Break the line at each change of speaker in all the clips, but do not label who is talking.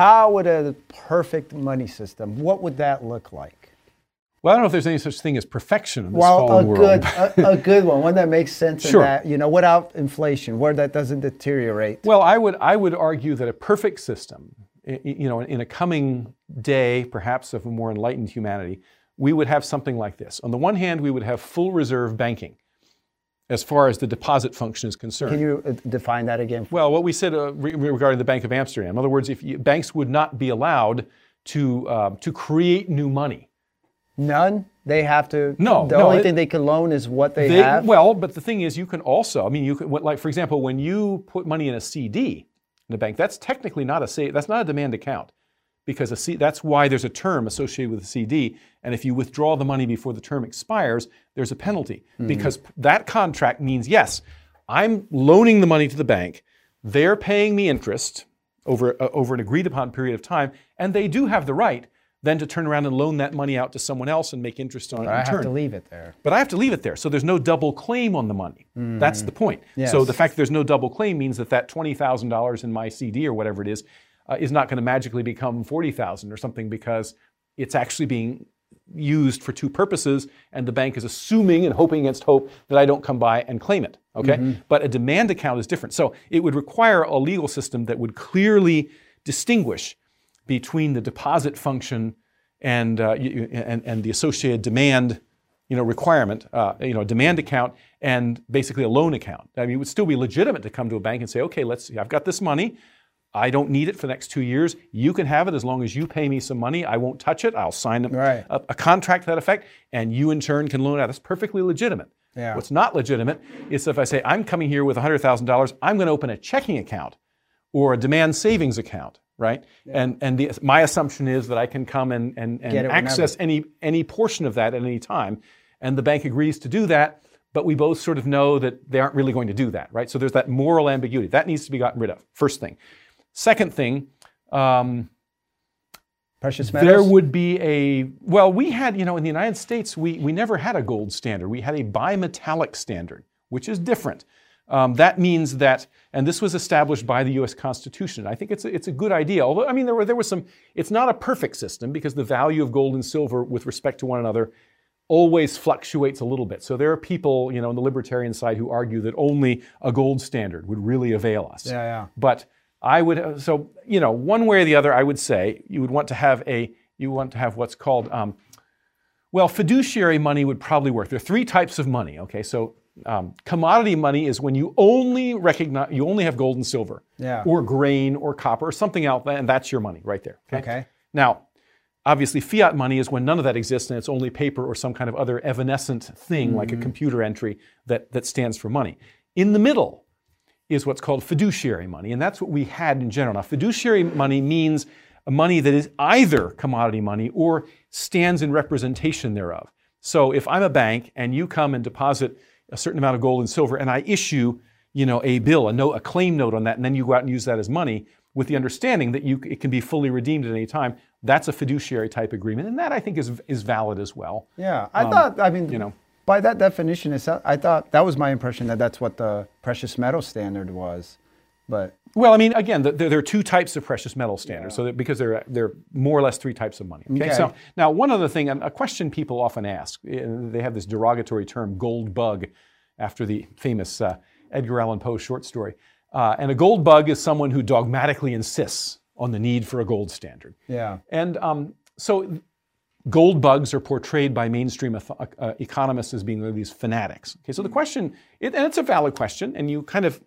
How would a perfect money system? What would that look like?
Well, I don't know if there's any such thing as perfection in this
Well, a
world.
good, a, a good one, one that makes sense.
Sure.
that you know, without inflation, where that doesn't deteriorate.
Well, I would I would argue that a perfect system, you know, in a coming day, perhaps of a more enlightened humanity, we would have something like this. On the one hand, we would have full reserve banking, as far as the deposit function is concerned.
Can you uh, define that again?
Well, what we said uh, re- regarding the Bank of Amsterdam. In other words, if you, banks would not be allowed to uh, to create new money.
None. They have to.
No,
The
no,
only
it-
thing they can loan is what they,
They-
have.
Well, but the thing is, you can also. I mean, you can like for example, when you put money in a CD in a bank, that's technically not a sa- that's not a demand account because a C, that's why there's a term associated with a CD. And if you withdraw the money before the term expires, there's a penalty because that contract means yes, I'm loaning the money to the bank. They're paying me interest over uh, over an agreed upon period of time, and they do have the right then to turn around and loan that money out to someone else and make interest on it in
I
return.
have to leave it there.
But I have to leave it there. So there's no double claim on the money. That's the point. So the fact that there's no double claim means that that $20,000 in my CD or whatever it is uh, is not going to magically become 40,000 or something because it's actually being used for two purposes and the bank is assuming and hoping against hope that I don't come by and claim it. Okay? But a demand account is different. So it would require a legal system that would clearly distinguish between the deposit function and, uh, you- and, and the associated demand you know, requirement, uh, you know, a demand account and basically a loan account. I mean, it would still be legitimate to come to a bank and say, okay, let's see, I've got this money. I don't need it for the next two years. You can have it as long as you pay me some money. I won't touch it. I'll sign a,
Right.
a, a contract to that effect, and you in turn can loan it out. That's perfectly legitimate.
Yeah.
What's not legitimate is if I say, I'm coming here with $100,000, I'm going to open a checking account or a demand savings account, right? And, and the, my assumption is that I can come and, and, and
Get it whenever.
access any, any portion of that at any time. And the bank agrees to do that, but we both sort of know that they aren't really going to do that, right? So there's that moral ambiguity. That needs to be gotten rid of, first thing. Second thing, um,
Precious metals.
there would be a, well, we had, you know, in the United States, we, we never had a gold standard. We had a bimetallic standard, which is different. Um, that means that, and this was established by the U.S. Constitution. I think it's a, it's a good idea. Although, I mean, there were there was some. It's not a perfect system because the value of gold and silver with respect to one another always fluctuates a little bit. So there are people, you know, on the libertarian side who argue that only a gold standard would really avail us.
Yeah, yeah.
But I would, so you know, one way or the other, I would say you would want to have a, you want to have what's called, um, well, fiduciary money would probably work. There are three types of money. Okay, so um, commodity money is when you only recognize, you only have gold and silver,
Yeah.
or grain or copper or something else, and that's your money right there.
Okay.
Now, obviously, fiat money is when none of that exists and it's only paper or some kind of other evanescent thing like a computer entry that, that stands for money. In the middle is what's called fiduciary money, and that's what we had in general. Now, fiduciary money means money that is either commodity money or stands in representation thereof. So if I'm a bank and you come and deposit a certain amount of gold and silver and I issue, you know, a bill, a note, a claim note on that, and then you go out and use that as money with the understanding that you, it can be fully redeemed at any time, that's a fiduciary type agreement. And that I think is, is valid as well.
Yeah, I thought. I mean,
Um, you know.
By that definition, it's, I thought that was my impression that that's what the precious metal standard was. But
Well, I mean, again, the, there, there are two types of precious metal standards, so that, because there are, more or less three types of money. Okay?
Okay.
So now, one other thing, a question people often ask, they have this derogatory term, gold bug, after the famous uh, Edgar Allan Poe short story. Uh, and a gold bug is someone who dogmatically insists on the need for a gold standard.
yeah,
And um, so gold bugs are portrayed by mainstream uh, economists as being these fanatics. Okay, so the question, it, and it's a valid question, and you kind of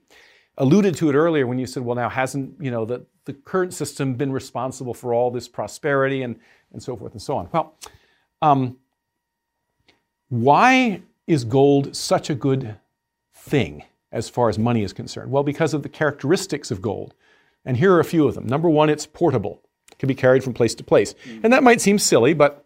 alluded to it earlier when you said, well, now hasn't you know the, the current system been responsible for all this prosperity and, and so forth and so on? Well, um, why is gold such a good thing as far as money is concerned? Well, because of the characteristics of gold. And here are a few of them. Number one, it's portable. It can be carried from place to place. And that might seem silly, but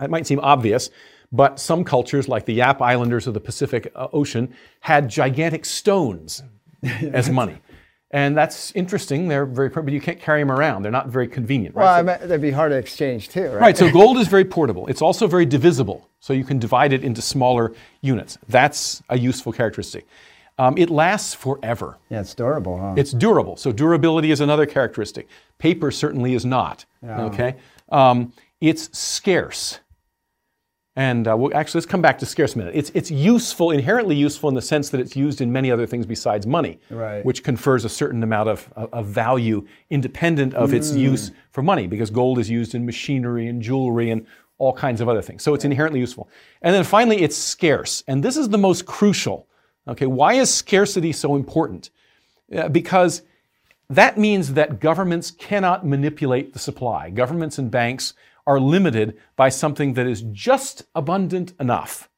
it might seem obvious. But some cultures, like the Yap Islanders of the Pacific uh, Ocean, had gigantic stones as money. And that's interesting. They're very, but you can't carry them around. They're not very convenient. Right?
well, I mean, that'd be hard to exchange too, right?
Right, so gold is very portable. It's also very divisible, so you can divide it into smaller units. That's a useful characteristic. Um, it lasts forever.
Yeah, it's durable, huh?
It's durable. So durability is another characteristic. Paper certainly is not. Okay. Um, it's scarce. And uh, we'll, actually, let's come back to scarce a minute. It's, it's useful, inherently useful in the sense that it's used in many other things besides money,
Right.
which confers a certain amount of, of value independent of its use for money, because gold is used in machinery and jewelry and all kinds of other things. So it's inherently useful. And then finally, it's scarce. And this is the most crucial. Okay, why is scarcity so important? Uh, because that means that governments cannot manipulate the supply. Governments and banks are limited by something that is just abundant enough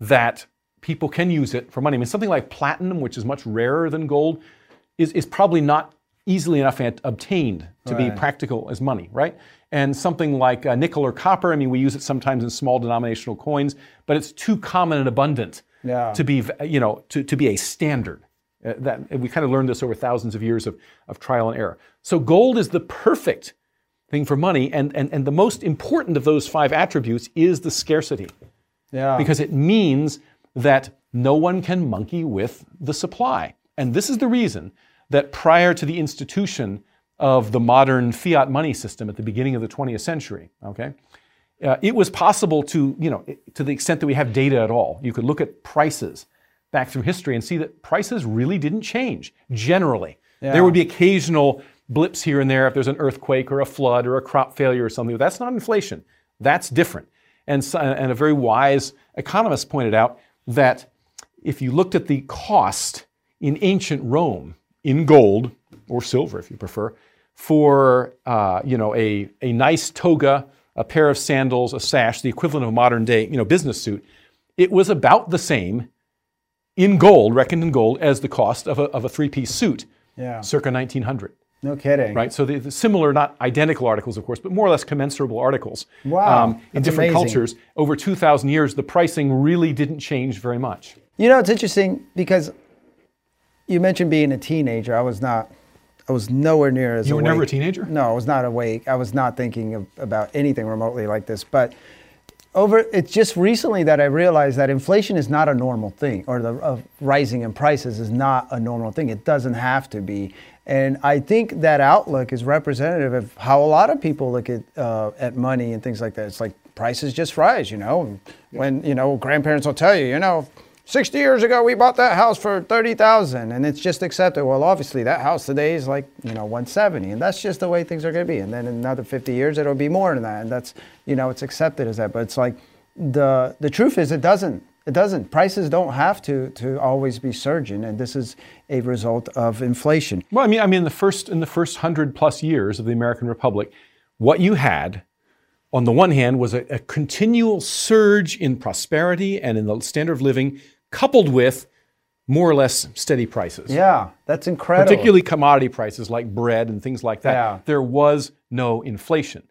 that people can use it for money. I mean, something like platinum, which is much rarer than gold, is, is probably not easily enough obtained to be practical as money, right? And something like uh, nickel or copper, I mean, we use it sometimes in small denominational coins, but it's too common and abundant
Yeah.
to be, you know, to, to be a standard. Uh, that we kind of learned this over thousands of years of, of trial and error. So gold is the perfect thing for money, and, and, and the most important of those five attributes is the scarcity
yeah.
because it means that no one can monkey with the supply. And this is the reason that prior to the institution of the modern fiat money system at the beginning of the 20th century, okay, uh, it was possible to, you know, to the extent that we have data at all, you could look at prices back through history and see that prices really didn't change generally.
Yeah.
There would be occasional blips here and there if there's an earthquake or a flood or a crop failure or something. But that's not inflation. That's different. And, so, and a very wise economist pointed out that if you looked at the cost in ancient Rome in gold or silver, if you prefer, for uh, you know a, a nice toga, a pair of sandals, a sash, the equivalent of a modern day you know business suit, it was about the same in gold, reckoned in gold, as the cost of a, of a three-piece suit,
yeah.
circa 1900
No kidding.
right? So the, the similar, not identical articles, of course, but more or less commensurable articles. um,
Wow,
in different
amazing.
cultures over 2,000 years, the pricing really didn't change very much.
You know, it's interesting because you mentioned being a teenager. I was not. I was nowhere near as
You were
awake.
never a teenager?
No, I was not awake. I was not thinking of, about anything remotely like this. But over, it's just recently that I realized that inflation is not a normal thing, or the uh, rising in prices is not a normal thing. It doesn't have to be. And I think that outlook is representative of how a lot of people look at uh, at money and things like that. It's like prices just rise, you know. When you know, grandparents will tell you, you know. 60 years ago, we bought that house for 30,000 and it's just accepted. Well, obviously that house today is like, you know, 170 and that's just the way things are going to be. And then in another 50 years, it'll be more than that. And that's, you know, it's accepted as that. But it's like the, the truth is it doesn't, it doesn't. Prices don't have to, to always be surging. And this is a result of inflation.
Well, I mean, I mean, the first in the first hundred plus years of the American Republic, what you had, on the one hand, was a, a continual surge in prosperity and in the standard of living, coupled with more or less steady prices.
Yeah, that's incredible.
particularly commodity prices like bread and things like that.
Yeah.
There was no inflation.